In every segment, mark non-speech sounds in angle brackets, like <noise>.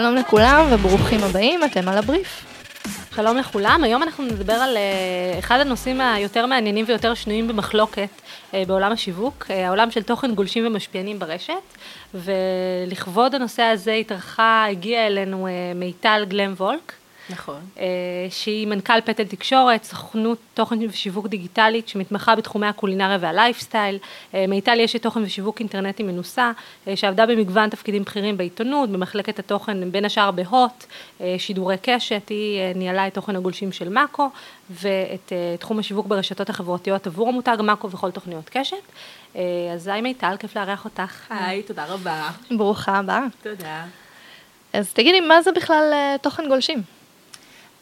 שלום לכולם וברוכים הבאים, אתם על הבריף. שלום לכולם, היום אנחנו נדבר על uh, אחד הנושאים היותר מעניינים ויותר שנויים במחלוקת uh, בעולם השיווק, uh, העולם של תוכן גולשים ומשפיענים ברשת, ולכבוד הנושא הזה התארחה, הגיעה אלינו מיטל גלם וולק. נכון. אה, שהיא מנכ"ל פטל תקשורת, סוכנות תוכן ושיווק דיגיטלית שמתמחה בתחומי הקולינריה והלייפסטייל. אה, מיטל יש תוכן ושיווק אינטרנטי מנוסה, אה, שעבדה במגוון תפקידים בכירים בעיתונות, במחלקת התוכן בין השאר בהוט, שידורי קשת, היא ניהלה את תוכן הגולשים של מאקו, ואת תחום השיווק ברשתות החברתיות עבור המותג מאקו וכל תוכניות קשת. אז היי מיטל, כיף לארח אותך. היי, תודה רבה. ברוכה הבאה. תודה. אז תגידי, מה זה בכלל תוכן גולשים?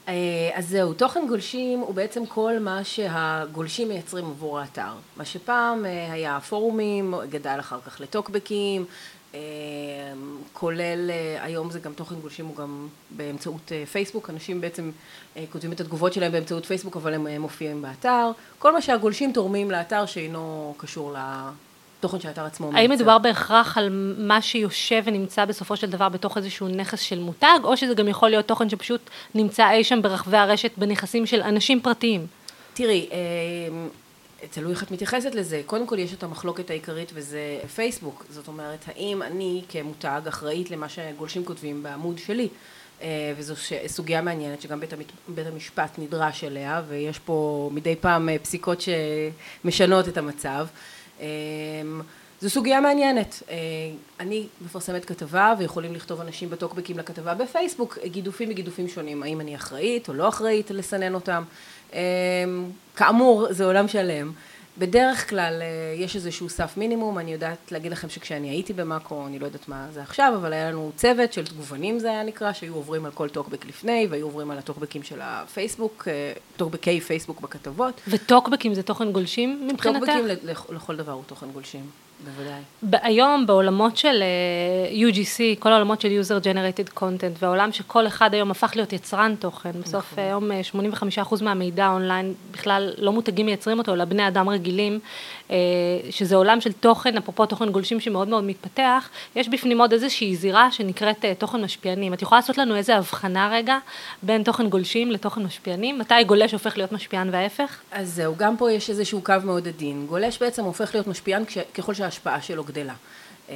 אה, אז זהו, תוכן גולשים הוא בעצם כל מה שהגולשים מייצרים עבור האתר. מה שפעם אה, היה פורומים, גדל אחר כך לטוקבקים, אה, כולל, היום זה גם תוכן גולשים הוא גם באמצעות פייסבוק, אנשים בעצם כותבים את התגובות שלהם באמצעות פייסבוק אבל הם מופיעים באתר, כל מה שהגולשים תורמים לאתר שאינו קשור. תוכן שהאתר עצמו מייצר. האם מדובר בהכרח על מה שיושב ונמצא בסופו של דבר בתוך איזשהו נכס של מותג, או שזה גם יכול להיות תוכן שפשוט נמצא אי שם ברחבי הרשת בנכסים של אנשים פרטיים? תראי, אה, תלוי איך את מתייחסת לזה. קודם כל יש את המחלוקת העיקרית וזה פייסבוק. זאת אומרת, האם אני כמותג אחראית למה שגולשים כותבים בעמוד שלי? אה, וזו סוגיה מעניינת שגם בית, בית המשפט נדרש אליה ויש פה מדי פעם אה, פסיקות שמשנות את המצב. אמ, זו סוגיה מעניינת. אה, אני מפרסמת כתבה ויכולים לכתוב אנשים בטוקבקים לכתבה בפייסבוק גידופים מגידופים שונים, האם אני אחראית או לא אחראית לסנן אותם. אמ, כאמור, זה עולם שלם. בדרך כלל אה, יש איזשהו סף מינימום, אני יודעת להגיד לכם שכשאני הייתי במאקרו, אני לא יודעת מה זה עכשיו, אבל היה לנו צוות של תגובנים זה היה נקרא, שהיו עוברים על כל טוקבק לפני, והיו עוברים על הטוקבקים של הפייסבוק, אה, טוקבקי פייסבוק בכתבות. וטוקבקים זה תוכן גולשים מבחינתך? טוקבקים לכל דבר הוא תוכן גולשים. בוודאי. היום בעולמות של uh, UGC, כל העולמות של user generated content, והעולם שכל אחד היום הפך להיות יצרן תוכן, בסוף נכון. היום 85% מהמידע אונליין בכלל לא מותגים מייצרים אותו, אלא בני אדם רגילים, uh, שזה עולם של תוכן, אפרופו תוכן גולשים שמאוד מאוד מתפתח, יש בפנים עוד איזושהי זירה שנקראת uh, תוכן משפיענים. את יכולה לעשות לנו איזה הבחנה רגע בין תוכן גולשים לתוכן משפיענים? מתי גולש הופך להיות משפיען וההפך? אז זהו, גם פה יש איזשהו קו מאוד עדין. גולש בעצם הופך להיות משפיען ככל שה... ההשפעה שלו גדלה. אמ,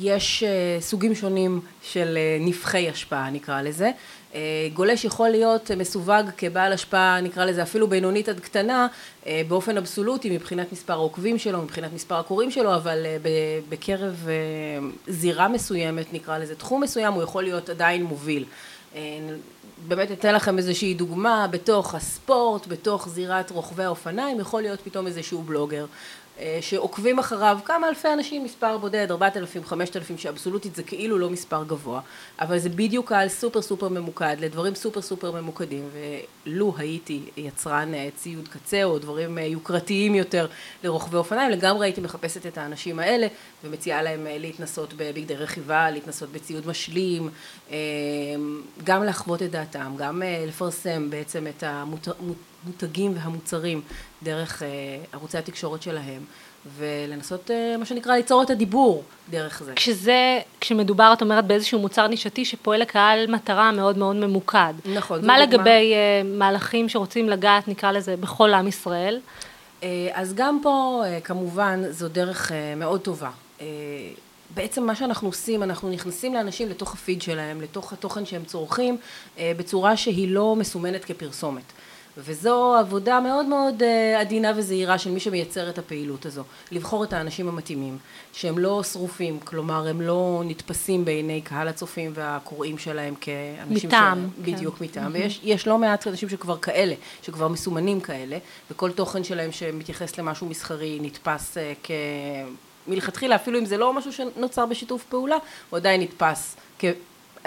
יש אה, סוגים שונים של אה, נבחי השפעה נקרא לזה. אה, גולש יכול להיות מסווג כבעל השפעה נקרא לזה אפילו בינונית עד קטנה באופן אבסולוטי מבחינת מספר העוקבים שלו, מבחינת מספר הקוראים שלו, אבל בקרב זירה מסוימת נקרא לזה תחום מסוים הוא יכול להיות עדיין מוביל. באמת אתן לכם איזושהי דוגמה, בתוך הספורט, בתוך זירת רוכבי האופניים, יכול להיות פתאום איזשהו בלוגר שעוקבים אחריו כמה אלפי אנשים, מספר בודד, ארבעת אלפים, חמשת אלפים, שאבסולוטית זה כאילו לא מספר גבוה, אבל זה בדיוק קהל סופר סופר ממוקד, לדברים סופר סופר ממוקדים, ולו הייתי יצרן אה, ציוד קצה או דברים אה, יוקרתיים יותר לרוכבי אופניים, לגמרי הייתי מחפשת את האנשים האלה ומציעה להם להתנסות בבגדי רכיבה, להתנסות בציוד משלים, גם לחוות את דעתם, גם לפרסם בעצם את המותגים והמוצרים דרך ערוצי התקשורת שלהם. ולנסות אה, מה שנקרא ליצור את הדיבור דרך זה. כשזה, כשמדובר את אומרת באיזשהו מוצר נישתי שפועל לקהל מטרה מאוד מאוד ממוקד. נכון. מה לגבי uh, מהלכים שרוצים לגעת נקרא לזה בכל עם ישראל? אז גם פה כמובן זו דרך מאוד טובה. בעצם מה שאנחנו עושים, אנחנו נכנסים לאנשים לתוך הפיד שלהם, לתוך התוכן שהם צורכים, בצורה שהיא לא מסומנת כפרסומת. וזו עבודה מאוד מאוד אה, עדינה וזהירה של מי שמייצר את הפעילות הזו, לבחור את האנשים המתאימים, שהם לא שרופים, כלומר הם לא נתפסים בעיני קהל הצופים והקוראים שלהם כאנשים מטעם, ש... כן. בדיוק מטעם, mm-hmm. ויש לא מעט אנשים שכבר כאלה, שכבר מסומנים כאלה, וכל תוכן שלהם שמתייחס למשהו מסחרי נתפס אה, כ... מלכתחילה, אפילו אם זה לא משהו שנוצר בשיתוף פעולה, הוא עדיין נתפס כ...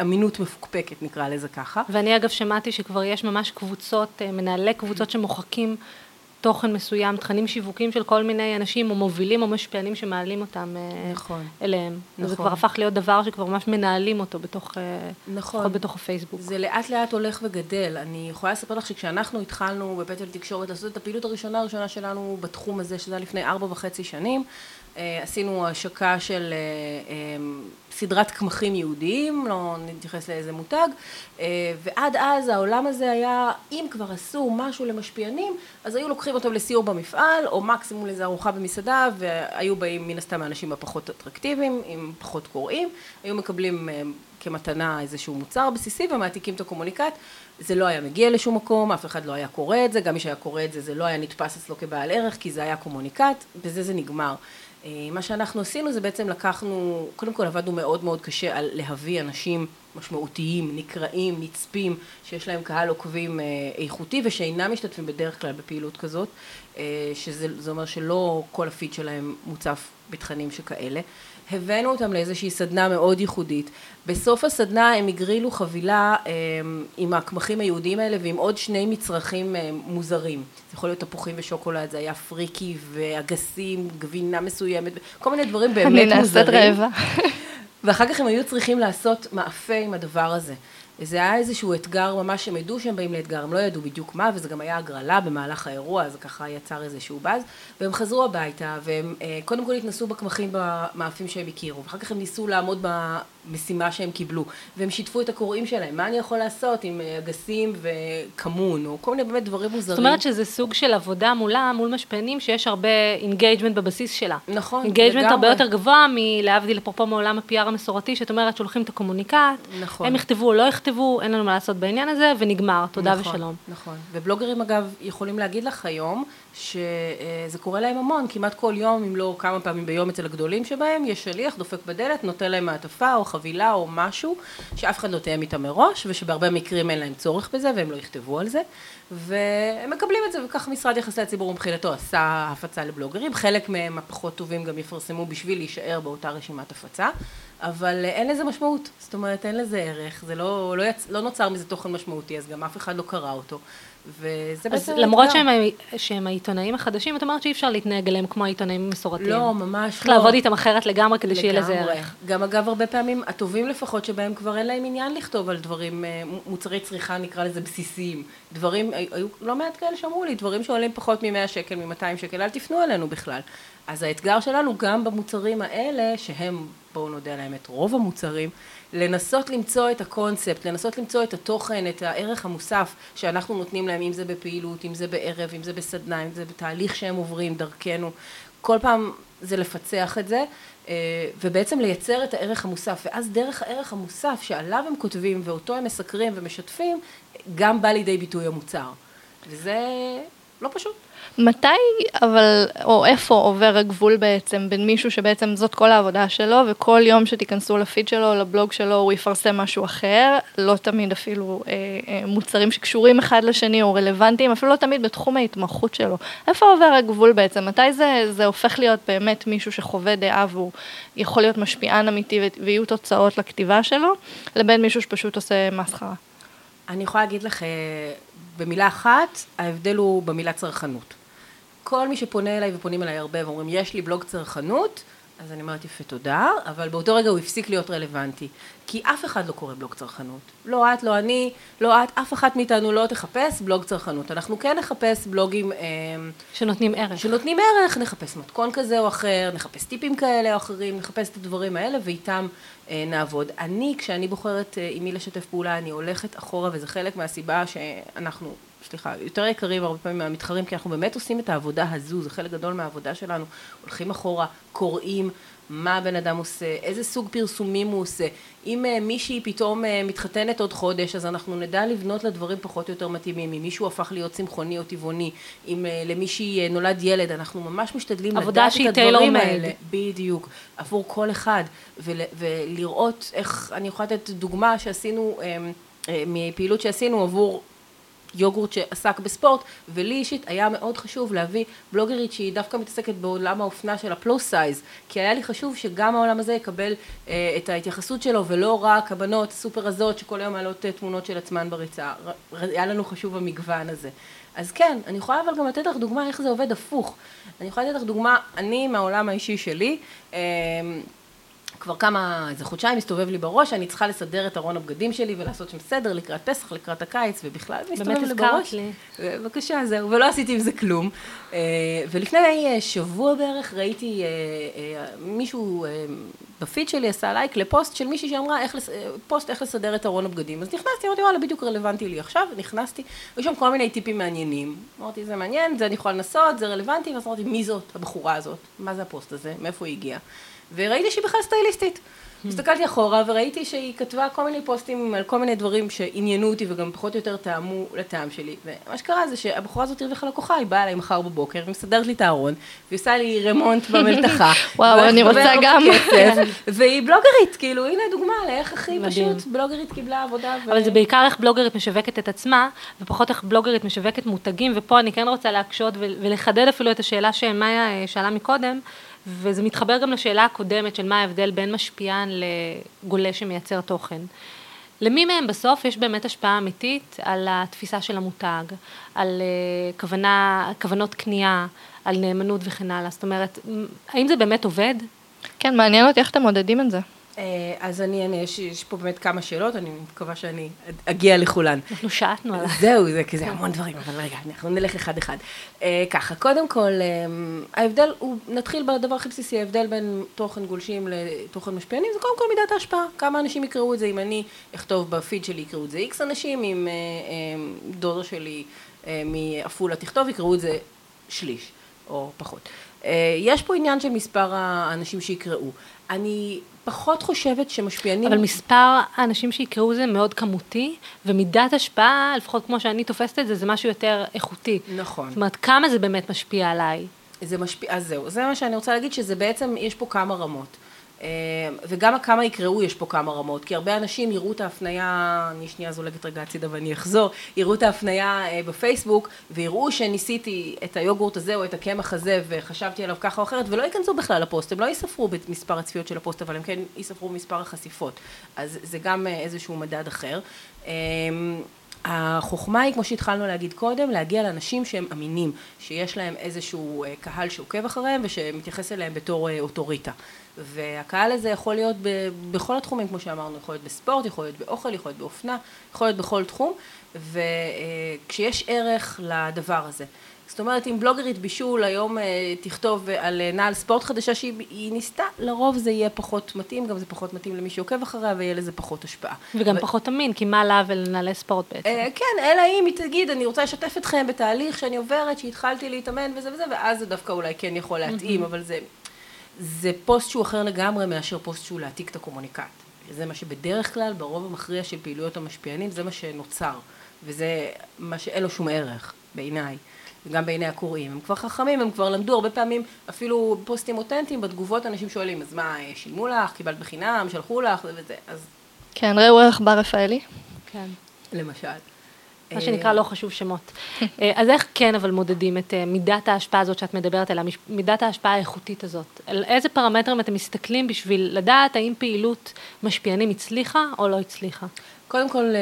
אמינות מפוקפקת נקרא לזה ככה. ואני אגב שמעתי שכבר יש ממש קבוצות, אה, מנהלי קבוצות שמוחקים תוכן מסוים, תכנים שיווקים של כל מיני אנשים או מובילים או משפיענים שמעלים אותם אה, נכון, אליהם. נכון. וזה כבר הפך להיות דבר שכבר ממש מנהלים אותו בתוך, אה, נכון. בתוך הפייסבוק. זה לאט לאט הולך וגדל. אני יכולה לספר לך שכשאנחנו התחלנו בפטל תקשורת לעשות את הפעילות הראשונה הראשונה שלנו בתחום הזה, שזה היה לפני ארבע וחצי שנים, עשינו השקה של סדרת קמחים יהודיים, לא נתייחס לאיזה מותג, ועד אז העולם הזה היה, אם כבר עשו משהו למשפיענים, אז היו לוקחים אותם לסיור במפעל, או מקסימום לאיזה ארוחה במסעדה, והיו באים מן הסתם האנשים הפחות אטרקטיביים, עם פחות קוראים, היו מקבלים כמתנה איזשהו מוצר בסיסי ומעתיקים את הקומוניקט, זה לא היה מגיע לשום מקום, אף אחד לא היה קורא את זה, גם מי שהיה קורא את זה, זה לא היה נתפס אצלו כבעל ערך, כי זה היה קומוניקט, בזה זה נגמר. מה שאנחנו עשינו זה בעצם לקחנו, קודם כל עבדנו מאוד מאוד קשה על להביא אנשים משמעותיים, נקראים, נצפים, שיש להם קהל עוקבים איכותי ושאינם משתתפים בדרך כלל בפעילות כזאת, שזה אומר שלא כל הפיד שלהם מוצף בתכנים שכאלה. הבאנו אותם לאיזושהי סדנה מאוד ייחודית, בסוף הסדנה הם הגרילו חבילה עם הקמחים היהודיים האלה ועם עוד שני מצרכים מוזרים, זה יכול להיות תפוחים ושוקולד, זה היה פריקי ואגסים, גבינה מסוימת, כל מיני דברים באמת מוזרים. אני נעשית רעבה. ואחר כך הם היו צריכים לעשות מאפה עם הדבר הזה. וזה היה איזשהו אתגר ממש, הם ידעו שהם באים לאתגר, הם לא ידעו בדיוק מה, וזה גם היה הגרלה במהלך האירוע, אז ככה יצר איזשהו באז, והם חזרו הביתה, והם קודם כל התנסו בקמחים במאפים שהם הכירו, ואחר כך הם ניסו לעמוד במשימה שהם קיבלו, והם שיתפו את הקוראים שלהם, מה אני יכול לעשות עם אגסים וכמון, או כל מיני באמת דברים מוזרים. זאת אומרת שזה סוג של עבודה מולה, מול משפיענים, שיש הרבה engagement בבסיס שלה. נכון, לגמרי. engagement הרבה יותר גבוה מלהבדיל אפרופו מעולם ה-PR המסורתי, שאת אומרת שולחים את הקומוניקט, נכון. הם יכתבו או לא יכתבו, אין לנו מה לעשות בעניין הזה, ונגמר, תודה נכון, ושלום. נכון, ובלוגרים אגב יכולים להגיד לך היום, שזה קורה להם המון, כמעט כל יום, אם לא כמה פעמים ביום אצל הגדולים שבהם, יש שליח, דופק בדלת, נותן להם מעטפה או חבילה או משהו, שאף אחד לא תאם איתם מראש, ושבהרבה מקרים אין להם צורך בזה והם לא יכתבו על זה, והם מקבלים את זה, וכך משרד יחסי הציבור מבחינתו עשה הפצה לבלוגרים, חלק מהם הפחות טובים גם יפרסמו בשביל להישאר באותה רשימת הפצה, אבל אין לזה משמעות, זאת אומרת אין לזה ערך, זה לא, לא, יצ... לא נוצר מזה תוכן משמעותי, אז גם אף אחד לא קרא אותו. וזה בעצם... אז למרות שהם, שהם העיתונאים החדשים, את אומרת שאי אפשר להתנהג אליהם כמו העיתונאים המסורתיים. לא, ממש לא. צריך לעבוד איתם אחרת לגמרי כדי שיהיה לזה ערך. גם אגב, הרבה פעמים, הטובים לפחות שבהם כבר אין להם עניין לכתוב על דברים, מוצרי צריכה נקרא לזה בסיסיים. דברים, היו לא מעט כאלה שאמרו לי, דברים שעולים פחות מ-100 שקל, מ-200 שקל, אל תפנו אלינו בכלל. אז האתגר שלנו גם במוצרים האלה, שהם, בואו נודה על האמת, רוב המוצרים, לנסות למצוא את הקונספט, לנסות למצוא את התוכן, את הערך המוסף שאנחנו נותנים להם, אם זה בפעילות, אם זה בערב, אם זה בסדנה, אם זה בתהליך שהם עוברים דרכנו, כל פעם זה לפצח את זה, ובעצם לייצר את הערך המוסף, ואז דרך הערך המוסף שעליו הם כותבים ואותו הם מסקרים ומשתפים, גם בא לידי ביטוי המוצר, וזה לא פשוט. מתי, אבל, או איפה עובר הגבול בעצם בין מישהו שבעצם זאת כל העבודה שלו, וכל יום שתיכנסו לפיד שלו, לבלוג שלו, הוא יפרסם משהו אחר, לא תמיד אפילו אה, אה, מוצרים שקשורים אחד לשני או רלוונטיים, אפילו לא תמיד בתחום ההתמחות שלו. איפה עובר הגבול בעצם? מתי זה, זה הופך להיות באמת מישהו שחווה דעה והוא יכול להיות משפיען אמיתי ויהיו תוצאות לכתיבה שלו, לבין מישהו שפשוט עושה מסחרה? אני יכולה להגיד לך במילה אחת, ההבדל הוא במילה צרכנות. כל מי שפונה אליי ופונים אליי הרבה ואומרים יש לי בלוג צרכנות, אז אני אומרת יפה תודה, אבל באותו רגע הוא הפסיק להיות רלוונטי. כי אף אחד לא קורא בלוג צרכנות. לא את, לא אני, לא את, אף אחת מאיתנו לא תחפש בלוג צרכנות. אנחנו כן נחפש בלוגים... שנותנים ערך. שנותנים ערך, נחפש מתכון כזה או אחר, נחפש טיפים כאלה או אחרים, נחפש את הדברים האלה ואיתם נעבוד. אני, כשאני בוחרת עם מי לשתף פעולה, אני הולכת אחורה וזה חלק מהסיבה שאנחנו... סליחה, יותר יקרים הרבה פעמים מהמתחרים, כי אנחנו באמת עושים את העבודה הזו, זה חלק גדול מהעבודה שלנו, הולכים אחורה, קוראים מה הבן אדם עושה, איזה סוג פרסומים הוא עושה, אם מישהי פתאום מתחתנת עוד חודש, אז אנחנו נדע לבנות לדברים פחות או יותר מתאימים, אם מישהו הפך להיות צמחוני או טבעוני, אם למישהי נולד ילד, אנחנו ממש משתדלים לדעת את הדברים האלה, בדיוק, עבור כל אחד, ולראות איך, אני יכולה לתת דוגמה שעשינו, מפעילות שעשינו עבור יוגורט שעסק בספורט, ולי אישית היה מאוד חשוב להביא בלוגרית שהיא דווקא מתעסקת בעולם האופנה של הפלוס סייז, כי היה לי חשוב שגם העולם הזה יקבל אה, את ההתייחסות שלו, ולא רק הבנות הסופר רזות שכל היום מעלות תמונות של עצמן בריצה, היה לנו חשוב המגוון הזה. אז כן, אני יכולה אבל גם לתת לך דוגמה איך זה עובד הפוך. אני יכולה לתת לך דוגמה, אני מהעולם האישי שלי, אה, כבר כמה, איזה חודשיים מסתובב לי בראש, אני צריכה לסדר את ארון הבגדים שלי ולעשות שם סדר לקראת פסח, לקראת הקיץ, ובכלל מסתובב לי בראש. באמת הזכרת לי. בבקשה, זהו, ולא עשיתי עם זה כלום. אה, ולפני שבוע בערך ראיתי מישהו בפיד שלי עשה לייק לפוסט של מישהי שאמרה, איך, פוסט איך לסדר את ארון הבגדים. אז נכנסתי, אמרתי, וואלה, בדיוק רלוונטי לי עכשיו, נכנסתי, היו שם כל מיני טיפים מעניינים. אמרתי, זה מעניין, זה אני יכולה לנסות, זה רלוונטי, ואז אמרתי, מי זאת הבחורה הזאת? מה זה הפוסט הזה? מאיפה היא הגיעה? וראיתי שהיא בכלל סטייליסטית. הסתכלתי אחורה וראיתי שהיא כתבה כל מיני פוסטים על כל מיני דברים שעניינו אותי וגם פחות או יותר טעמו לטעם שלי. ומה שקרה זה שהבחורה הזאת הרוויחה לקוחה, היא באה אליי מחר בבוקר, היא מסדרת לי את הארון, והיא עושה לי רמונט במלתחה. <laughs> וואו, אני רוצה גם. והיא בלוגרית, כאילו, הנה דוגמה לאיך הכי פשוט בלוגרית קיבלה עבודה. אבל זה בעיקר איך בלוגרית משווקת את עצמה, ופחות איך בלוגרית משווקת מותגים, ופה אני כן רוצה להקשות ולחדד אפילו את השאלה שמאיה שאלה מקודם. וזה מתחבר גם לשאלה הקודמת של מה ההבדל בין משפיען לגולה שמייצר תוכן. למי מהם בסוף יש באמת השפעה אמיתית על התפיסה של המותג, על אה, כוונה, כוונות קנייה, על נאמנות וכן הלאה. זאת אומרת, האם זה באמת עובד? כן, מעניין אותי איך אתם מודדים את זה. אה, אז אני אענה, יש, יש פה באמת כמה שאלות, אני מקווה שאני אגיע לכולן. אנחנו שעטנו עליו. זהו, זה כזה המון דברים, אבל רגע, אנחנו נלך אחד-אחד. אה, ככה, קודם כל, אה, ההבדל, הוא, נתחיל בדבר הכי בסיסי, ההבדל בין תוכן גולשים לתוכן משפיענים, זה קודם כל מידת ההשפעה. כמה אנשים יקראו את זה, אם אני אכתוב בפיד שלי, יקראו את זה איקס אנשים, אם דודה שלי מעפולה תכתוב, יקראו את זה שליש, או פחות. יש פה עניין של מספר האנשים שיקראו. אני פחות חושבת שמשפיענים... אבל מספר האנשים שיקראו זה מאוד כמותי, ומידת השפעה, לפחות כמו שאני תופסת את זה, זה משהו יותר איכותי. נכון. זאת אומרת, כמה זה באמת משפיע עליי? זה משפיע, אז זהו, זה מה שאני רוצה להגיד, שזה בעצם, יש פה כמה רמות. אה, וגם כמה יקראו יש פה כמה רמות, כי הרבה אנשים יראו את ההפניה, אני שנייה זולגת רגע הצידה ואני אחזור, יראו את ההפניה אה, בפייסבוק ויראו שניסיתי את היוגורט הזה או את הקמח הזה וחשבתי עליו ככה או אחרת ולא ייכנסו בכלל לפוסט, הם לא יספרו במספר הצפיות של הפוסט אבל הם כן יספרו במספר החשיפות, אז זה גם אה, איזשהו מדד אחר. החוכמה היא, כמו שהתחלנו להגיד קודם, להגיע לאנשים שהם אמינים, שיש להם איזשהו קהל שעוקב אחריהם ושמתייחס אליהם בתור אוטוריטה. והקהל הזה יכול להיות ב, בכל התחומים, כמו שאמרנו, יכול להיות בספורט, יכול להיות באוכל, יכול להיות באופנה, יכול להיות בכל תחום, וכשיש ערך לדבר הזה. זאת אומרת, אם בלוגרית בישול היום אה, תכתוב על אה, נעל ספורט חדשה שהיא ניסתה, לרוב זה יהיה פחות מתאים, גם זה פחות מתאים למי שעוקב אחריה ויהיה לזה פחות השפעה. וגם ו... פחות אמין, כי מה לה ולנעלי ספורט בעצם? אה, כן, אלא אם היא תגיד, אני רוצה לשתף אתכם בתהליך שאני עוברת, שהתחלתי להתאמן וזה וזה, ואז זה דווקא אולי כן יכול להתאים, אבל זה... זה פוסט שהוא אחר לגמרי מאשר פוסט שהוא להעתיק את הקומוניקט. זה מה שבדרך כלל, ברוב המכריע של פעילויות המשפיענים, זה מה שנוצר. וזה מה שאין לו שום ערך, בעיניי. וגם בעיני הקוראים. הם כבר חכמים, הם כבר למדו הרבה פעמים, אפילו פוסטים אותנטיים, בתגובות אנשים שואלים, אז מה, שילמו לך, קיבלת בחינם, שלחו לך, וזה, אז... כן, ראו ערך בר רפאלי. כן. למשל. מה שנקרא לא חשוב שמות. אה, אז איך כן אבל מודדים את אה, מידת ההשפעה הזאת שאת מדברת עליה, מידת ההשפעה האיכותית הזאת? על איזה פרמטרים אתם מסתכלים בשביל לדעת האם פעילות משפיענים הצליחה או לא הצליחה? קודם כל, אה,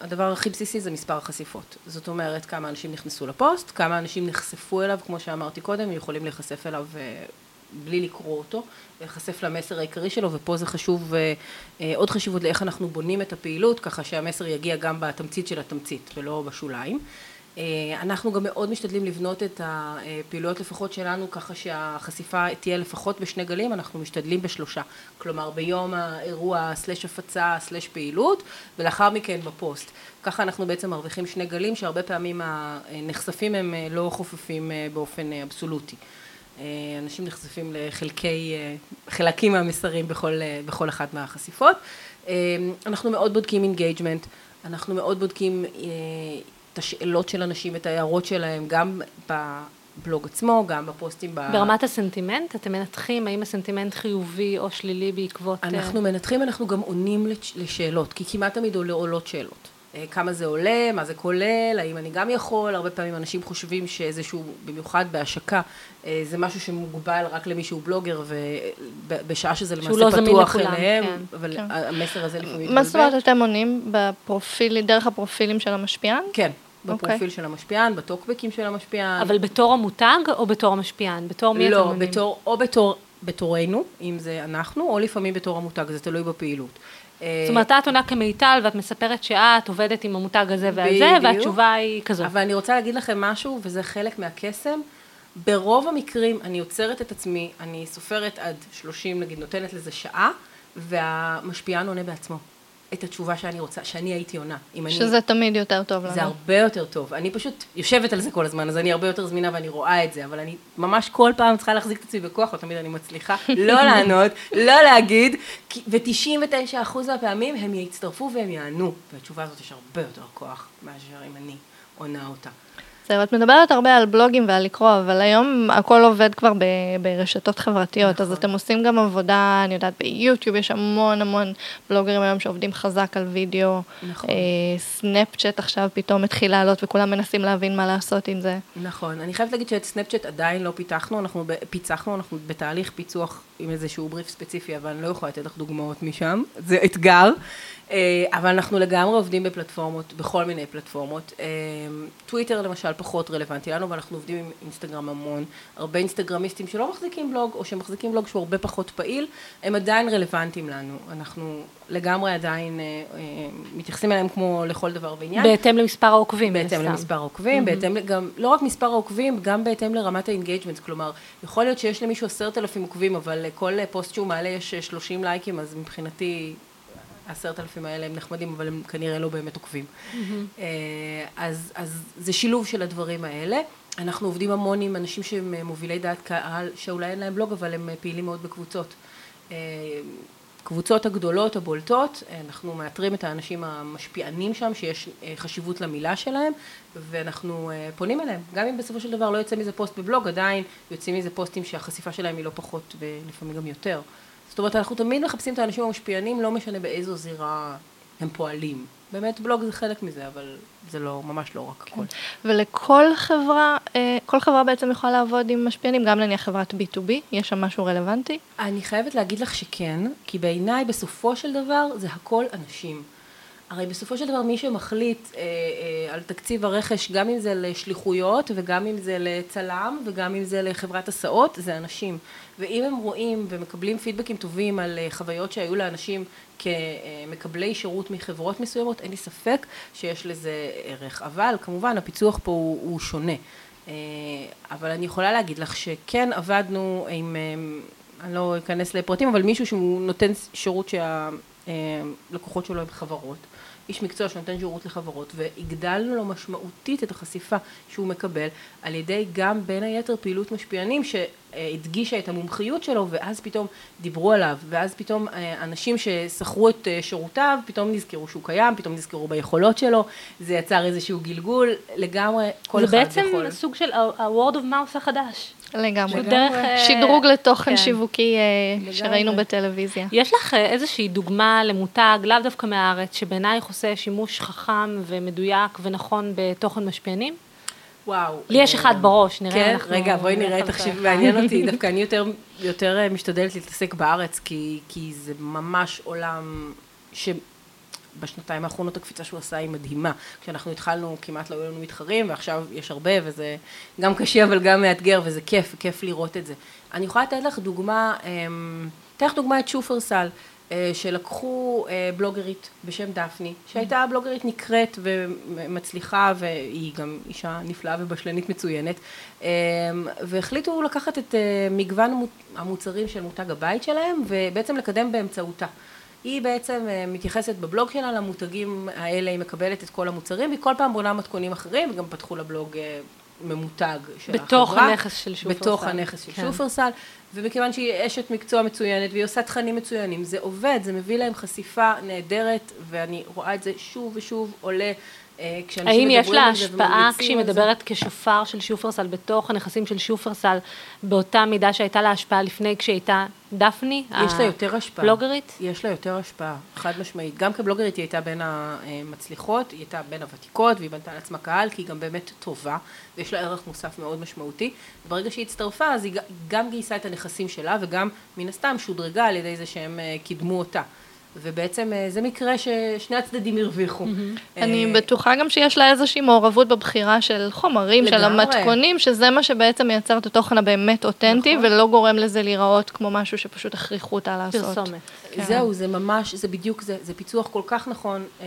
הדבר הכי בסיסי זה מספר החשיפות. זאת אומרת, כמה אנשים נכנסו לפוסט, כמה אנשים נחשפו אליו, כמו שאמרתי קודם, יכולים להיחשף אליו בלי לקרוא אותו, להיחשף למסר העיקרי שלו, ופה זה חשוב, אה, אה, עוד חשיבות לאיך אנחנו בונים את הפעילות, ככה שהמסר יגיע גם בתמצית של התמצית ולא בשוליים. אה, אנחנו גם מאוד משתדלים לבנות את הפעילויות לפחות שלנו ככה שהחשיפה תהיה לפחות בשני גלים, אנחנו משתדלים בשלושה. כלומר ביום האירוע סלש הפצה סלש פעילות ולאחר מכן בפוסט. ככה אנחנו בעצם מרוויחים שני גלים שהרבה פעמים הנחשפים הם לא חופפים באופן אבסולוטי. אה, אנשים נחשפים לחלקי, אה, חלקים מהמסרים בכל, אה, בכל אחת מהחשיפות. אנחנו מאוד בודקים engagement, אנחנו מאוד בודקים את השאלות של אנשים, את ההערות שלהם, גם בבלוג עצמו, גם בפוסטים. ברמת הסנטימנט, אתם מנתחים האם הסנטימנט חיובי או שלילי בעקבות... אנחנו מנתחים, אנחנו גם עונים לשאלות, כי כמעט תמיד עולות שאלות. אה, כמה זה עולה, מה זה כולל, האם אני גם יכול, הרבה פעמים אנשים חושבים שאיזשהו, במיוחד בהשקה, אה, זה משהו שמוגבל רק למי שהוא בלוגר, ובשעה שזה למעשה לא פתוח אליהם, כן, אבל כן. המסר הזה לפעמים מתבלבל. מה זאת אומרת אתם עונים בפרופיל, דרך הפרופילים של המשפיען? כן. בפרופיל okay. אוקיי. של המשפיען, בטוקבקים של המשפיען. אבל בתור המותג או בתור המשפיען? בתור מי לא, אתם עונים? לא, או בתור בתורנו, אם זה אנחנו, או לפעמים בתור המותג, זה תלוי בפעילות. זאת אומרת, את עונה כמיטל ואת מספרת שאת עובדת עם המותג הזה והזה, והתשובה היא כזאת. אבל אני רוצה להגיד לכם משהו, וזה חלק מהקסם. ברוב המקרים אני עוצרת את עצמי, אני סופרת עד 30 נגיד, נותנת לזה שעה, והמשפיען עונה בעצמו. את התשובה שאני רוצה, שאני הייתי עונה. שזה אני, תמיד יותר טוב לנו. זה הרבה יותר טוב. אני פשוט יושבת על זה כל הזמן, אז אני הרבה יותר זמינה ואני רואה את זה, אבל אני ממש כל פעם צריכה להחזיק את עצמי בכוח, לא תמיד אני מצליחה לא <laughs> לענות, לא להגיד, ו-99% מהפעמים הם יצטרפו והם יענו, והתשובה הזאת יש הרבה יותר כוח מאשר אם אני עונה אותה. זהו, את מדברת הרבה על בלוגים ועל לקרוא, אבל היום הכל עובד כבר ב, ברשתות חברתיות, נכון. אז אתם עושים גם עבודה, אני יודעת, ביוטיוב יש המון המון בלוגרים היום שעובדים חזק על וידאו. נכון. אה, סנאפצ'אט עכשיו פתאום התחיל לעלות וכולם מנסים להבין מה לעשות עם זה. נכון, אני חייבת להגיד שאת סנאפצ'אט עדיין לא פיתחנו, אנחנו פיצחנו, אנחנו בתהליך פיצוח עם איזשהו בריף ספציפי, אבל אני לא יכולה לתת לך דוגמאות משם, זה אתגר. אה, אבל אנחנו לגמרי עובדים בפלטפורמות, בכל מיני פלטפורמות. אה, טוויטר למשל פחות רלוונטי לנו, ואנחנו עובדים עם אינסטגרם המון. הרבה אינסטגרמיסטים שלא מחזיקים בלוג, או שמחזיקים בלוג שהוא הרבה פחות פעיל, הם עדיין רלוונטיים לנו. אנחנו לגמרי עדיין אה, מתייחסים אליהם כמו לכל דבר ועניין. בהתאם למספר העוקבים. בהתאם למספר העוקבים, mm-hmm. בהתאם גם, לא רק מספר העוקבים, גם בהתאם לרמת ה engagement. כלומר, יכול להיות שיש למישהו עשרת אלפים עוקבים, אבל לכל פוסט שהוא מעלה יש שלושים לייקים, אז מבחינתי העשרת אלפים האלה הם נחמדים, אבל הם כנראה לא באמת עוקבים. Mm-hmm. אז, אז זה שילוב של הדברים האלה. אנחנו עובדים המון עם אנשים שהם מובילי דעת קהל, שאולי אין להם בלוג, אבל הם פעילים מאוד בקבוצות. אה, קבוצות הגדולות, הבולטות, אנחנו מאתרים את האנשים המשפיענים שם, שיש אה, חשיבות למילה שלהם, ואנחנו פונים אליהם. גם אם בסופו של דבר לא יוצא מזה פוסט בבלוג, עדיין יוצאים מזה פוסטים שהחשיפה שלהם היא לא פחות ולפעמים גם יותר. זאת אומרת, אנחנו תמיד מחפשים את האנשים המשפיענים, לא משנה באיזו זירה הם פועלים. באמת בלוג זה חלק מזה, אבל זה לא, ממש לא רק הכל. כן. ולכל חברה, אה, כל חברה בעצם יכולה לעבוד עם משפיענים, גם נניח חברת B2B, יש שם משהו רלוונטי? אני חייבת להגיד לך שכן, כי בעיניי בסופו של דבר זה הכל אנשים. הרי בסופו של דבר מי שמחליט אה, אה, על תקציב הרכש, גם אם זה לשליחויות וגם אם זה לצלם וגם אם זה לחברת הסעות, זה אנשים. ואם הם רואים ומקבלים פידבקים טובים על אה, חוויות שהיו לאנשים כמקבלי שירות מחברות מסוימות, אין לי ספק שיש לזה ערך. אבל כמובן הפיצוח פה הוא, הוא שונה. אה, אבל אני יכולה להגיד לך שכן עבדנו עם, אה, אני לא אכנס לפרטים, אבל מישהו שהוא נותן שירות שהלקוחות שלו הם חברות. איש מקצוע שנותן שירות לחברות והגדלנו לו משמעותית את החשיפה שהוא מקבל על ידי גם בין היתר פעילות משפיענים שהדגישה את המומחיות שלו ואז פתאום דיברו עליו ואז פתאום אה, אנשים ששכרו את אה, שירותיו פתאום נזכרו שהוא קיים, פתאום נזכרו ביכולות שלו, זה יצר איזשהו גלגול לגמרי כל אחד יכול. זה בעצם סוג של ה-word of mouth החדש. לגמרי. דרך אה, שדרוג לתוכן כן. שיווקי לגמרי. שראינו בטלוויזיה. יש לך איזושהי דוגמה למותג, לאו דווקא מהארץ, שבעינייך עושה שימוש חכם ומדויק ונכון בתוכן משפיענים? וואו. לי יש אחד בראש, נראה כן, אנחנו... רגע, בואי נראה, תחשיב, מעניין אותי, <laughs> דווקא אני יותר, יותר אה, משתדלת להתעסק בארץ, כי, כי זה ממש עולם שבשנתיים האחרונות הקפיצה שהוא עשה היא מדהימה. כשאנחנו התחלנו כמעט לא היו לנו מתחרים, ועכשיו יש הרבה, וזה גם קשה אבל גם מאתגר, וזה כיף, כיף לראות את זה. אני יכולה לתת לך דוגמה, אמ, אתן לך דוגמה את שופרסל. אה, שלקחו אה, בלוגרית בשם דפני, שהייתה בלוגרית נקראת ומצליחה והיא גם אישה נפלאה ובשלנית מצוינת, אה, והחליטו לקחת את מגוון המוצרים של מותג הבית שלהם ובעצם לקדם באמצעותה. היא בעצם מתייחסת בבלוג שלה למותגים האלה, היא מקבלת את כל המוצרים, והיא כל פעם בונה מתכונים אחרים, וגם פתחו לה בלוג ממותג של בתוך החברה. בתוך הנכס של שופרסל. בתוך הנכס של כן. שופרסל, ומכיוון שהיא אשת מקצוע מצוינת והיא עושה תכנים מצוינים, זה עובד, זה מביא להם חשיפה נהדרת, ואני רואה את זה שוב ושוב עולה אה, האם יש לה השפעה כשהיא מדברת כשופר של שופרסל בתוך הנכסים של שופרסל באותה מידה שהייתה לה השפעה לפני כשהיא הייתה דפני? יש לה יותר השפעה. בלוגרית? יש לה יותר השפעה, חד משמעית. גם כבלוגרית היא הייתה בין המצליחות, היא הייתה בין הוותיקות והיא בנתה לעצמה קהל כי היא גם באמת טובה ויש לה ערך מוסף מאוד משמעותי. ברגע שהיא הצטרפה אז היא גם גייסה את הנכסים שלה וגם מן הסתם שודרגה על ידי זה שהם אה, קידמו אותה. ובעצם אה, זה מקרה ששני הצדדים הרוויחו. אה, אני בטוחה גם שיש לה איזושהי מעורבות בבחירה של חומרים, של. המתכונים, שזה מה שבעצם מייצר את התוכן הבאמת אותנטי, נכון. ולא גורם לזה להיראות כמו משהו שפשוט הכריחו אותה לעשות. פרסומת. כן. זהו, זה ממש, זה בדיוק, זה, פיצוח כל כך נכון. אה,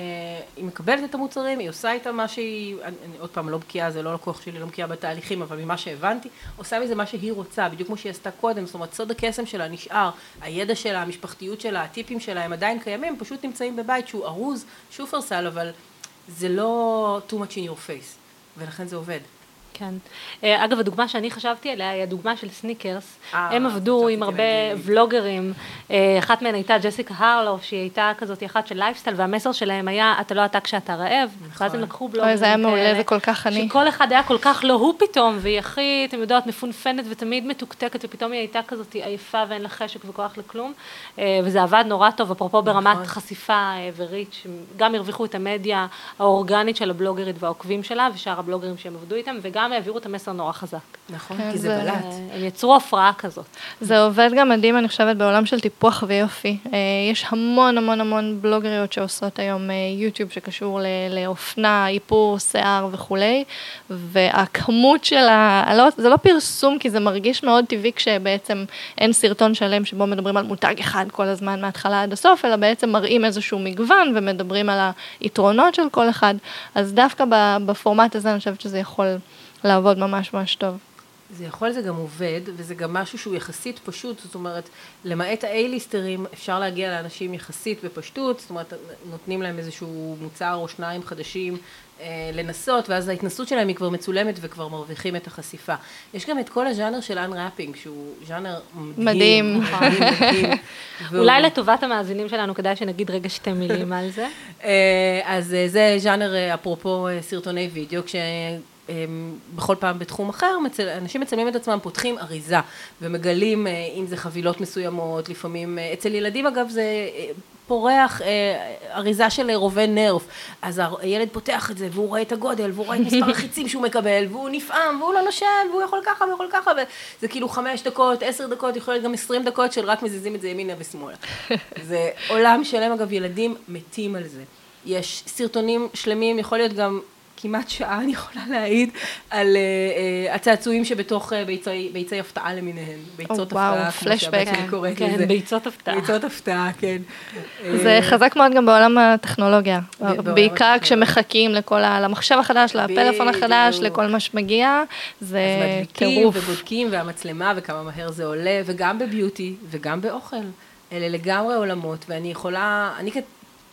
היא מקבלת את המוצרים, היא עושה איתם מה שהיא, אני עוד פעם לא בקיאה, זה לא לקוח שלי, לא בקיאה בתהליכים, אבל ממה שהבנתי, עושה מזה מה שהיא רוצה, בדיוק כמו שהיא עשתה קודם, זאת אומרת, סוד הקסם שלה נשאר, הידע שלה, המשפחתיות שלה, הטיפים שלה, הם עדיין קיימים, פשוט נמצאים בבית שהוא ארוז, שופרסל, אבל זה לא too much in your face, ולכן זה עובד. כן. אה, אגב, הדוגמה שאני חשבתי עליה היא הדוגמה של סניקרס. אה, הם עבדו עם הרבה. בלוגרים. אה, אחת מהן הייתה ג'סיקה הרלו, שהיא הייתה כזאת אחת של לייפסטייל, והמסר שלהם היה, אתה לא אתה כשאתה רעב. ואז הם לקחו בלוגרים אוי, זה היה מעולה, כאלה, זה כל כך אני. שכל אחד היה כל כך לא הוא פתאום, והיא הכי, אתם יודעות, מפונפנת ותמיד מתוקתקת, ופתאום היא הייתה כזאת עייפה ואין לה חשק וכוח לכלום. וזה עבד נורא טוב, אפרופו ברמת נכון. חשיפה אה, וריץ', גם הרוויחו את המדיה האורגנית של הבלוגרית והעוקבים שלה, ושאר הבלוגרים שהם עבדו איתם, וגם העבירו את המסר נורא חזק. נכון, כן, כי זה בלט. הם יצרו הפרעה כזאת. זה עובד גם מדהים, אני חושבת, בעולם של טיפוח ויופי. אה, יש המון המון המון בלוגריות שעושות היום אה, יוטיוב שקשור ל- לאופנה, איפור, שיער וכולי, והכמות של ה... לא, זה לא פרסום, כי זה מרגיש מאוד טבעי כשבעצם אין סרטון שלם שבו מדברים על מותג אחד כל הזמן מההתחלה עד הסוף, אלא בעצם מראים איזשהו מגוון ומדברים על היתרונות של כל אחד. אז דווקא בפורמט הזה אני חושבת שזה יכול לעבוד ממש ממש טוב. זה יכול, זה גם עובד, וזה גם משהו שהוא יחסית פשוט, זאת אומרת, למעט ה-A-ליסטרים, אפשר להגיע לאנשים יחסית בפשטות, זאת אומרת, נותנים להם איזשהו מוצר או שניים חדשים אה, לנסות, ואז ההתנסות שלהם היא כבר מצולמת וכבר מרוויחים את החשיפה. יש גם את כל הז'אנר של unwrapping, שהוא ז'אנר מדהים. מדהים. מדהים. <laughs> והוא- אולי לטובת המאזינים שלנו כדאי שנגיד רגע שתי מילים על זה. אה, אז אה, זה ז'אנר אה, אפרופו אה, סרטוני וידאו, כשבכל פעם בתחום אחר, מצל- אנשים מצלמים את עצמם, פותחים אריזה ומגלים אה, אם זה חבילות מסוימות, לפעמים, אה, אצל ילדים אגב זה אה, פותח אריזה של רובה נרף, אז הילד פותח את זה והוא רואה את הגודל והוא רואה את מספר <laughs> החיצים שהוא מקבל והוא נפעם והוא לא נושם והוא יכול ככה והוא יכול ככה וזה כאילו חמש דקות, עשר דקות, יכול להיות גם עשרים דקות של רק מזיזים את זה ימינה ושמאלה. <laughs> זה עולם שלם אגב, ילדים מתים על זה. יש סרטונים שלמים, יכול להיות גם כמעט שעה, אני יכולה להעיד, על אה, אה, הצעצועים שבתוך אה, ביצי, ביצי הפתעה למיניהן. ביצות וואו, הפתעה, כמו שלי קוראת כן, לזה. ביצות הפתעה. ביצות הפתעה, כן. זה חזק מאוד גם בעולם הטכנולוגיה, בעיקר. כשמחכים לכל ה... למחשב החדש, לפלאפון החדש. לכל מה שמגיע, זה אז מדליקים טירוף. ובודקים, והמצלמה, וכמה מהר זה עולה, וגם ב beauty, וגם באוכל. אלה לגמרי עולמות, ואני יכולה, אני כ...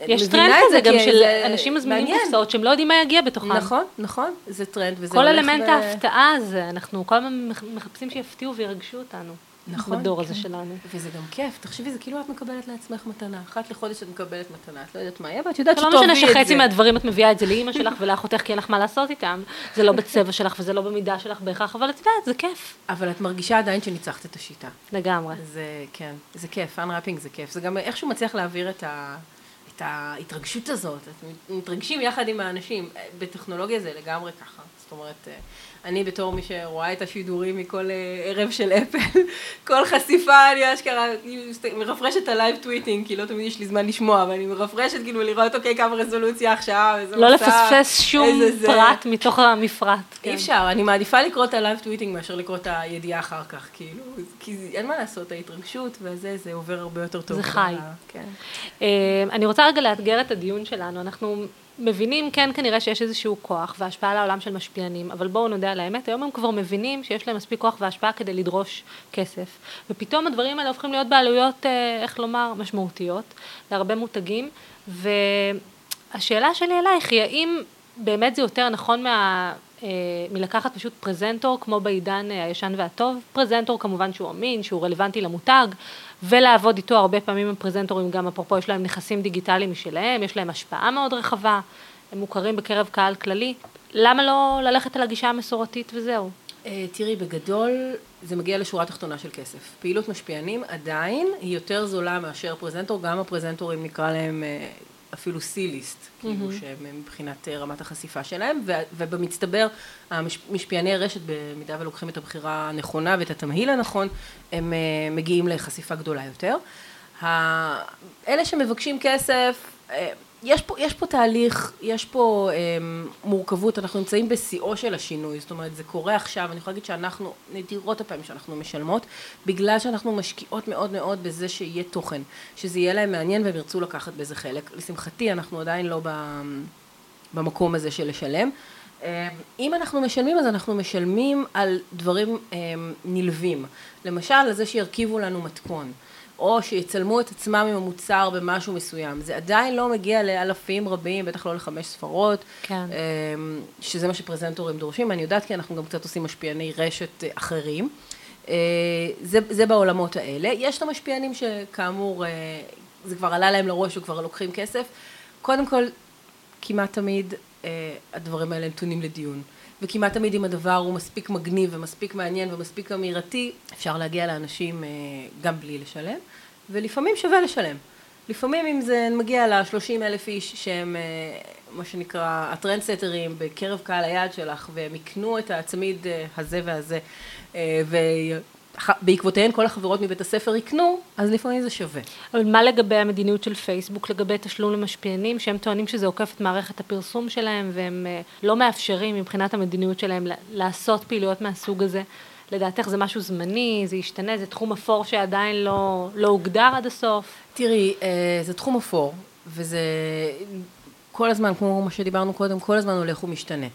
יש טרנד כזה גם של זה אנשים מזמינים. קופסאות שהם לא יודעים מה יגיע בתוכן. נכון, נכון, זה טרנד, וזה כל אלמנט ו- ההפתעה הזה, אנחנו כל הזמן מח- מחפשים שיפתיעו וירגשו אותנו. נכון, בדור הזה כן. שלנו. וזה גם כיף, תחשבי, זה כאילו את מקבלת לעצמך מתנה. אחת לחודש את מקבלת מתנה, את לא יודעת מה יהיה, ואת יודעת זה לא שתאהבי את משנה זה. שחצי מהדברים את מביאה את זה לאימא שלך <laughs> ולאחותך כי אין לך מה לעשות איתם. זה לא בצבע שלך וזה לא במידה שלך בהכרח, אבל את יודעת, זה כיף. אבל את מרגישה עדיין שניצחת את השיטה. לגמרי. זה, כן, זה כיף, unwrapping זה כיף. זה גם איכשהו מצליח להעביר את, ה, את ההתרגשות הזאת. את מתרגשים יחד עם האנשים. בטכנולוגיה זה לגמרי ככה. זאת אומרת, אה, אני בתור מי שרואה את השידורים מכל אה, ערב של אפל, <laughs> כל חשיפה אני אשכרה מרפרשת את ה live tweeting, כי לא תמיד יש לי זמן לשמוע, אבל אני מרפרשת כאילו לראות אוקיי כמה רזולוציה עכשיו, איזה לא משנה, לפספס שום איזה זה. פרט מתוך המפרט. אי כן. אפשר, אני מעדיפה לקרוא את ה live tweeting מאשר לקרוא את הידיעה אחר כך, כאילו, כי אין מה לעשות, ההתרגשות וזה, זה עובר הרבה יותר טוב. זה חי. כן. אה, אני רוצה רגע לאתגר את הדיון שלנו. אנחנו מבינים, כן, כנראה שיש איזשהו כוח והשפעה לעולם של משפיענים, אבל בואו נודה על האמת, היום הם כבר מבינים שיש להם מספיק כוח והשפעה כדי לדרוש כסף. ופתאום הדברים האלה הופכים להיות בעלויות, אה, איך לומר, משמעותיות, להרבה מותגים. והשאלה שלי אלייך היא, האם באמת זה יותר נכון מה... אה, מלקחת פשוט פרזנטור כמו בעידן אה, הישן והטוב, פרזנטור כמובן שהוא אמין, שהוא רלוונטי למותג, ולעבוד איתו הרבה פעמים עם פרזנטורים גם אפרופו יש להם נכסים דיגיטליים משלהם, יש להם השפעה מאוד רחבה, הם מוכרים בקרב קהל כללי, למה לא ללכת על הגישה המסורתית וזהו? אה, תראי, בגדול זה מגיע לשורה תחתונה של כסף. פעילות משפיענים עדיין היא יותר זולה מאשר פרזנטור, גם הפרזנטורים נקרא להם אפילו סי-ליסט, כאילו שהם אה, מבחינת אה, רמת החשיפה שלהם, ו- ובמצטבר המשפיעני רשת, במידה ולוקחים את הבחירה הנכונה ואת התמהיל הנכון, הם אה, מגיעים לחשיפה גדולה יותר. אלה שמבקשים כסף, אה, יש פה, יש פה תהליך, יש פה אה, מורכבות, אנחנו נמצאים בשיאו של השינוי, זאת אומרת זה קורה עכשיו, אני יכולה להגיד שאנחנו, נדירות הפעמים שאנחנו משלמות, בגלל שאנחנו משקיעות מאוד מאוד בזה שיהיה תוכן, שזה יהיה להם מעניין והם ירצו לקחת בזה חלק. לשמחתי אנחנו עדיין לא במקום הזה של לשלם. אה, אם אנחנו משלמים אז אנחנו משלמים על דברים אה, נלווים, למשל על זה שירכיבו לנו מתכון. או שיצלמו את עצמם עם המוצר במשהו מסוים. זה עדיין לא מגיע לאלפים רבים, בטח לא לחמש ספרות, כן. אמ, שזה מה שפרזנטורים דורשים. אני יודעת כי אנחנו גם קצת עושים משפיעני רשת אה, אחרים. אה, זה, זה בעולמות האלה. יש את המשפיענים שכאמור, אה, זה כבר עלה להם לראש וכבר לוקחים כסף. קודם כל, כמעט תמיד הדברים האלה נתונים לדיון. וכמעט תמיד אם הדבר הוא מספיק מגניב ומספיק מעניין ומספיק אמירתי, אפשר להגיע לאנשים אה, גם בלי לשלם, ולפעמים שווה לשלם. לפעמים אם זה מגיע ל-30 אלף איש שהם אה, מה שנקרא הטרנדסטרים בקרב קהל היעד שלך והם יקנו את הצמיד אה, הזה והזה בעקבותיהן כל החברות מבית הספר יקנו, אז לפעמים זה שווה. אבל מה לגבי המדיניות של פייסבוק, לגבי תשלום למשפיענים, שהם טוענים שזה עוקף את מערכת הפרסום שלהם, והם אה, לא מאפשרים מבחינת המדיניות שלהם לעשות פעילויות מהסוג הזה? לדעתך זה משהו זמני, זה ישתנה, זה תחום אפור שעדיין לא, לא הוגדר עד הסוף? תראי, אה, זה תחום אפור, וזה כל הזמן, כמו מה שדיברנו קודם, כל הזמן הולך ומשתנה.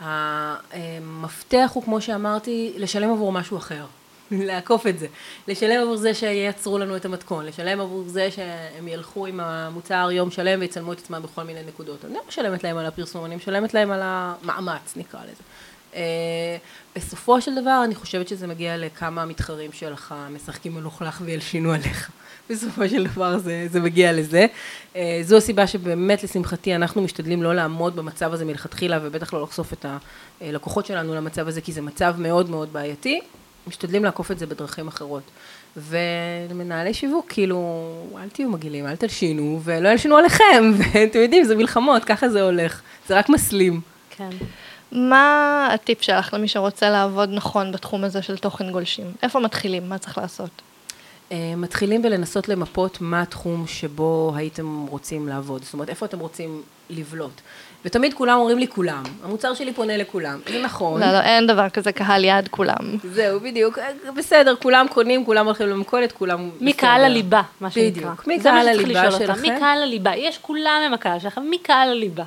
המפתח הוא, כמו שאמרתי, לשלם עבור משהו אחר. לעקוף את זה. לשלם עבור זה שייצרו לנו את המתכון, לשלם עבור זה שהם ילכו עם המוצר יום שלם ויצלמו את עצמם בכל מיני נקודות. אני לא משלמת להם על הפרסום, אני משלמת להם על המאמץ, נקרא לזה. Uh, בסופו של דבר אני חושבת שזה מגיע לכמה מתחרים שלך משחקים מלוכלך וילשינו עליך. בסופו של דבר זה, זה מגיע לזה. Uh, זו הסיבה שבאמת לשמחתי אנחנו משתדלים לא לעמוד במצב הזה מלכתחילה ובטח לא לחשוף את הלקוחות שלנו למצב הזה כי זה מצב מאוד מאוד בעייתי. משתדלים לעקוף את זה בדרכים אחרות. ומנהלי שיווק, כאילו, אל תהיו מגעילים, אל תלשינו, ולא ילשינו עליכם, <laughs> ואתם יודעים, זה מלחמות, ככה זה הולך, זה רק מסלים. כן. מה הטיפ שלך למי שרוצה לעבוד נכון בתחום הזה של תוכן גולשים? איפה מתחילים? מה צריך לעשות? אה, מתחילים בלנסות למפות מה התחום שבו הייתם רוצים לעבוד, זאת אומרת איפה אתם רוצים לבלוט. ותמיד כולם אומרים לי כולם, המוצר שלי פונה לכולם, זה נכון. לא, לא, אין דבר כזה קהל יעד כולם. זהו, בדיוק, בסדר, כולם קונים, כולם הולכים למכולת, כולם... מי קהל הליבה, מה שנקרא. בדיוק, מי קהל הליבה שלכם. מי קהל הליבה, יש כולם הם הקהל שלכם, מי קהל הליבה.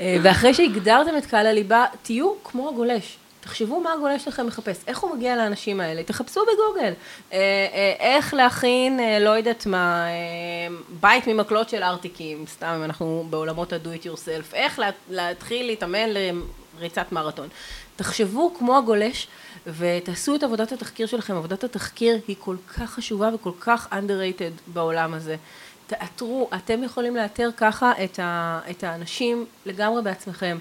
אה, ואחרי שהגדרתם את קהל הליבה, תהיו כמו הגולש. תחשבו מה הגולש שלכם מחפש, איך הוא מגיע לאנשים האלה, תחפשו בגוגל, אה, אה, איך להכין, אה, לא יודעת מה, בית ממקלות של ארטיקים, סתם אם אנחנו בעולמות ה-do it yourself, איך להתחיל להתאמן לריצת מרתון. תחשבו כמו הגולש ותעשו את עבודת התחקיר שלכם, עבודת התחקיר היא כל כך חשובה וכל כך underrated בעולם הזה. תאתרו, אתם יכולים לאתר ככה את האנשים לגמרי בעצמכם.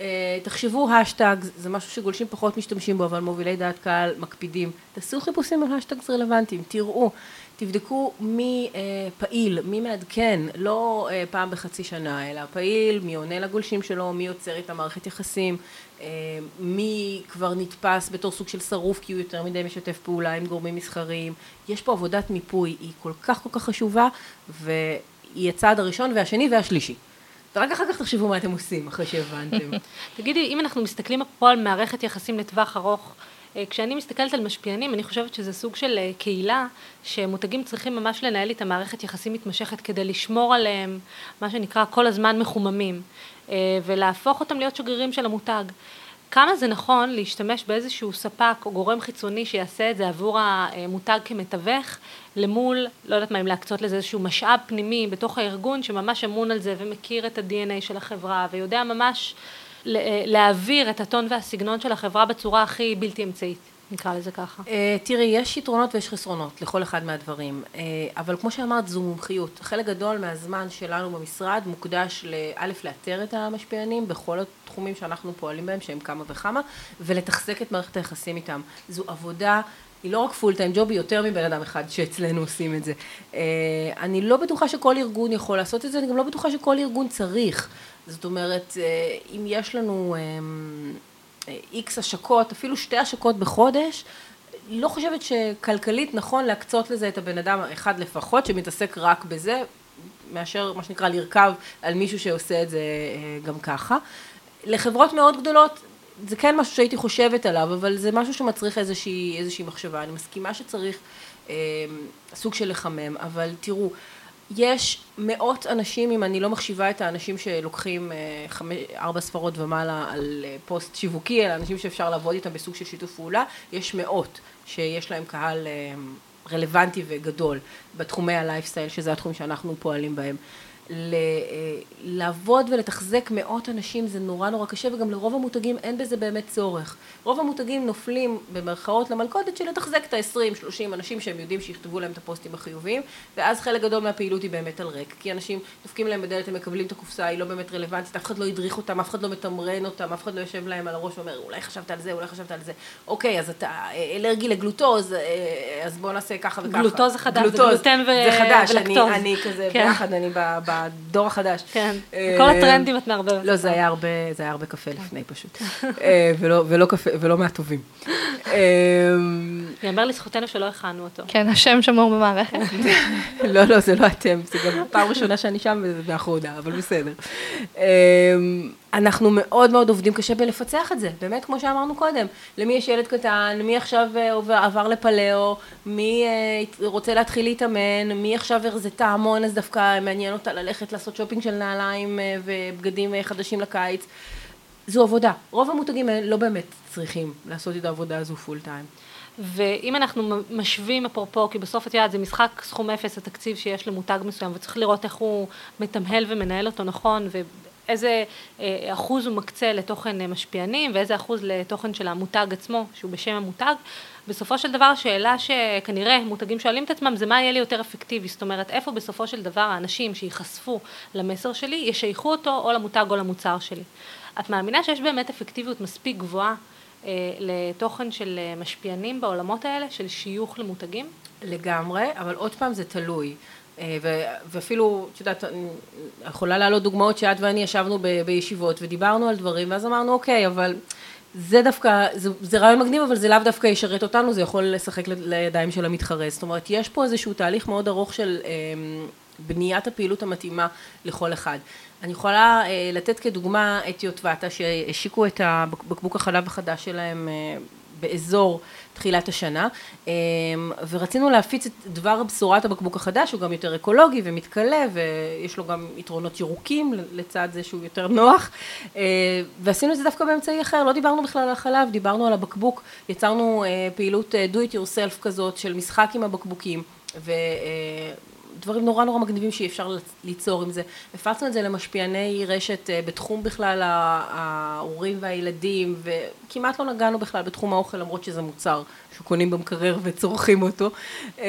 אה, תחשבו השטג, זה משהו שגולשים פחות משתמשים בו, אבל מובילי דעת קהל מקפידים. תעשו חיפושים על השטגס רלוונטיים, תראו, תבדקו מי אה, פעיל, מי מעדכן, לא אה, פעם בחצי שנה, אלא פעיל, מי עונה לגולשים שלו, מי יוצר איתם מערכת יחסים, מי כבר נתפס בתור סוג של שרוף כי הוא יותר מדי משתף פעולה עם גורמים מסחריים. יש פה עבודת מיפוי, היא כל כך כל כך חשובה, והיא הצעד הראשון והשני והשלישי. ורק אחר כך תחשבו מה אתם עושים, אחרי שהבנתם. <laughs> תגידי, אם אנחנו מסתכלים פה על מערכת יחסים לטווח ארוך, אה, כשאני מסתכלת על משפיענים, אני חושבת שזה סוג של אה, קהילה, שמותגים צריכים ממש לנהל איתה מערכת יחסים מתמשכת כדי לשמור עליהם, מה שנקרא, כל הזמן מחוממים, אה, ולהפוך אותם להיות שגרירים של המותג. כמה זה נכון להשתמש באיזשהו ספק או גורם חיצוני שיעשה את זה עבור המותג כמתווך, למול, לא יודעת מה, אם להקצות לזה איזשהו משאב פנימי בתוך הארגון שממש אמון על זה ומכיר את ה-DNA של החברה ויודע ממש להעביר את הטון והסגנון של החברה בצורה הכי בלתי אמצעית. נקרא לזה ככה. Uh, תראי, יש יתרונות ויש חסרונות לכל אחד מהדברים, uh, אבל כמו שאמרת, זו מומחיות. חלק גדול מהזמן שלנו במשרד מוקדש לאלף לאתר את המשפיענים בכל התחומים שאנחנו פועלים בהם, שהם כמה וכמה, ולתחזק את מערכת היחסים איתם. זו עבודה היא לא רק פול טיים ג'וב, היא יותר מבן אדם אחד שאצלנו עושים את זה. Uh, אני לא בטוחה שכל ארגון יכול לעשות את זה, אני גם לא בטוחה שכל ארגון צריך. זאת אומרת, אם יש לנו... איקס השקות, אפילו שתי השקות בחודש, לא חושבת שכלכלית נכון להקצות לזה את הבן אדם האחד לפחות, שמתעסק רק בזה, מאשר מה שנקרא לרכב על מישהו שעושה את זה אה, גם ככה. לחברות מאוד גדולות זה כן משהו שהייתי חושבת עליו, אבל זה משהו שמצריך איזושהי, איזושהי מחשבה. אני מסכימה שצריך אה, סוג של לחמם, אבל תראו, יש מאות אנשים, אם אני לא מחשיבה את האנשים שלוקחים אה, חמש, ארבע ספרות ומעלה על אה, פוסט שיווקי, אלא אנשים שאפשר לעבוד איתם בסוג של שיתוף פעולה, יש מאות שיש להם קהל אה, רלוונטי וגדול בתחומי הלייפסטייל, שזה התחום שאנחנו פועלים בהם. ל- אה, לעבוד ולתחזק מאות אנשים זה נורא נורא קשה וגם לרוב המותגים אין בזה באמת צורך. רוב המותגים נופלים במרכאות למלכודת של לתחזק את ה-20-30 אנשים שהם יודעים שיכתבו להם את הפוסטים החיוביים ואז חלק גדול מהפעילות היא באמת על ריק כי אנשים דופקים להם בדלת, הם מקבלים את הקופסה, היא לא באמת רלוונטית, אף אחד לא הדריך אותם, אף אחד לא מתמרן אותם, אף אחד לא יושב להם על הראש ואומר אולי חשבת על זה, אולי חשבת על זה, אוקיי אז אתה אה, אלרגי לגלוטוז, אה, אז בוא נעשה ככה וככה. גלוטוז זה חדש, זה גלוטוז, גלוטן ו- זה חדש, אני, ולקטוז. אני כזה כן. ביחד, אני ב- בדור החדש. כן, אה, כל הטרנדים את מערבבת. לא, זה היה הרבה, זה היה הרבה קפה לפני פשוט. <laughs> אה, ולא, ולא קפה, ולא מהטובים. אה, יאמר לזכותנו שלא הכנו אותו. כן, השם שמור במערכת. <laughs> לא, לא, זה לא אתם, זה גם פעם ראשונה שאני שם וזה באחרונה, אבל בסדר. אנחנו מאוד מאוד עובדים קשה בלפצח את זה, באמת כמו שאמרנו קודם, למי יש ילד קטן, מי עכשיו אה, עובר- עבר לפלאו, מי אה, רוצה להתחיל להתאמן, מי עכשיו הרזתה המון אז דווקא מעניין אותה ללכת לעשות שופינג של נעליים אה, ובגדים חדשים לקיץ. זו עבודה, רוב המותגים לא באמת צריכים לעשות את העבודה הזו פול טיים. ואם אנחנו משווים אפרופו, כי בסוף את יודעת, זה משחק סכום אפס התקציב שיש למותג מסוים, וצריך לראות איך הוא מתמהל ומנהל אותו נכון, ואיזה אה, אחוז הוא מקצה לתוכן אה, משפיענים, ואיזה אחוז לתוכן של המותג עצמו, שהוא בשם המותג. בסופו של דבר, השאלה שכנראה מותגים שואלים את עצמם, זה מה יהיה לי יותר אפקטיבי, זאת אומרת, איפה בסופו של דבר האנשים שייחשפו למסר שלי, ישייכו אותו או למותג או למוצר שלי. את מאמינה שיש באמת אפקטיביות מספיק גבוהה אה, לתוכן של אה, משפיענים בעולמות האלה, של שיוך למותגים? לגמרי, אבל עוד פעם זה תלוי. אה, ואפילו, את יודעת, אני יכולה להעלות דוגמאות שאת ואני ישבנו ב- בישיבות ודיברנו על דברים, ואז אמרנו, אוקיי, אבל זה דווקא, זה, זה רעיון מגניב, אבל זה לאו דווקא ישרת אותנו, זה יכול לשחק לידיים של המתחרה. זאת אומרת, יש פה איזשהו תהליך מאוד ארוך של אה, בניית הפעילות המתאימה לכל אחד. אני יכולה אה, לתת כדוגמה את יוטבתה, שהשיקו את הבקבוק החלב החדש שלהם אה, באזור תחילת השנה, אה, ורצינו להפיץ את דבר בשורת הבקבוק החדש, הוא גם יותר אקולוגי ומתכלה, ויש לו גם יתרונות ירוקים לצד זה שהוא יותר נוח, אה, ועשינו את זה דווקא באמצעי אחר, לא דיברנו בכלל על החלב, דיברנו על הבקבוק, יצרנו אה, פעילות אה, do it yourself כזאת של משחק עם הבקבוקים, ו... דברים נורא נורא מגניבים שאי אפשר ליצור עם זה. הפצנו את זה למשפיעני רשת אה, בתחום בכלל ההורים והילדים, וכמעט לא נגענו בכלל בתחום האוכל, למרות שזה מוצר שקונים במקרר וצורכים אותו. אה,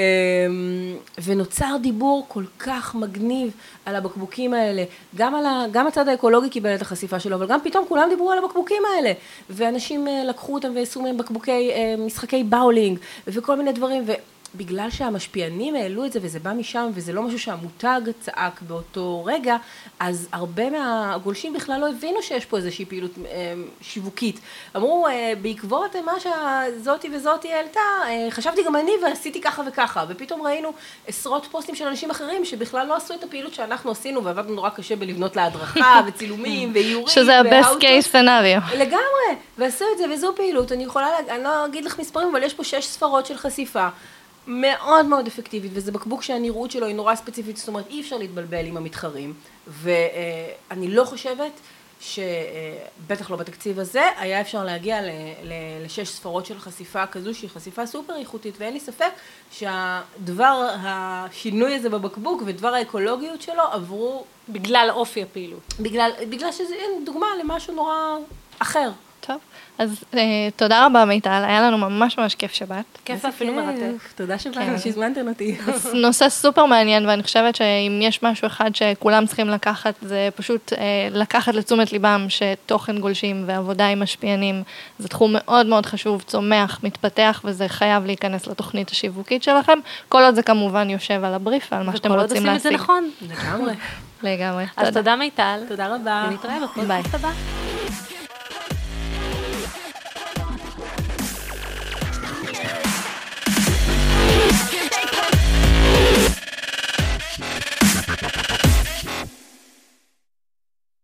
ונוצר דיבור כל כך מגניב על הבקבוקים האלה. גם, על ה, גם הצד האקולוגי קיבל את החשיפה שלו, אבל גם פתאום כולם דיברו על הבקבוקים האלה. ואנשים אה, לקחו אותם ועשו מהם בקבוקי, אה, משחקי באולינג, וכל מיני דברים. ו... בגלל שהמשפיענים העלו את זה וזה בא משם וזה לא משהו שהמותג צעק באותו רגע, אז הרבה מהגולשים בכלל לא הבינו שיש פה איזושהי פעילות אה, שיווקית. אמרו, אה, בעקבות מה שזאתי וזאתי העלתה, אה, חשבתי גם אני ועשיתי ככה וככה, ופתאום ראינו עשרות פוסטים של אנשים אחרים שבכלל לא עשו את הפעילות שאנחנו עשינו ועבדנו נורא קשה בלבנות לה הדרכה <laughs> וצילומים ואיורים. שזה ה-best case scenario. לגמרי, ועשו את זה וזו פעילות, אני יכולה, לה- אני לא אגיד לך מספרים, אבל יש פה שש ספרות של חשיפה. מאוד מאוד אפקטיבית, וזה בקבוק שהנראות שלו היא נורא ספציפית, זאת אומרת אי אפשר להתבלבל עם המתחרים, ואני לא חושבת שבטח לא בתקציב הזה, היה אפשר להגיע ל- ל- לשש ספרות של חשיפה כזו שהיא חשיפה סופר איכותית, ואין לי ספק שהדבר השינוי הזה בבקבוק ודבר האקולוגיות שלו עברו בגלל אופי הפעילות. בגלל, בגלל שזה דוגמה למשהו נורא אחר. טוב, אז אה, תודה רבה מיטל, היה לנו ממש ממש כיף שבת. כיף כיף. מרתק. תודה שבאתם, כן. שהזמנתם אותי. נושא סופר מעניין, ואני חושבת שאם יש משהו אחד שכולם צריכים לקחת, זה פשוט אה, לקחת לתשומת ליבם שתוכן גולשים ועבודה עם משפיענים זה תחום מאוד מאוד חשוב, צומח, מתפתח, וזה חייב להיכנס לתוכנית השיווקית שלכם, כל עוד זה כמובן יושב על הבריף ועל מה שאתם וכל עוד רוצים עושים את זה להשיג. נכון. לגמרי. לגמרי. אז תודה מיטל. תודה רבה. ונתראה ביי. בפודקאסט הבא.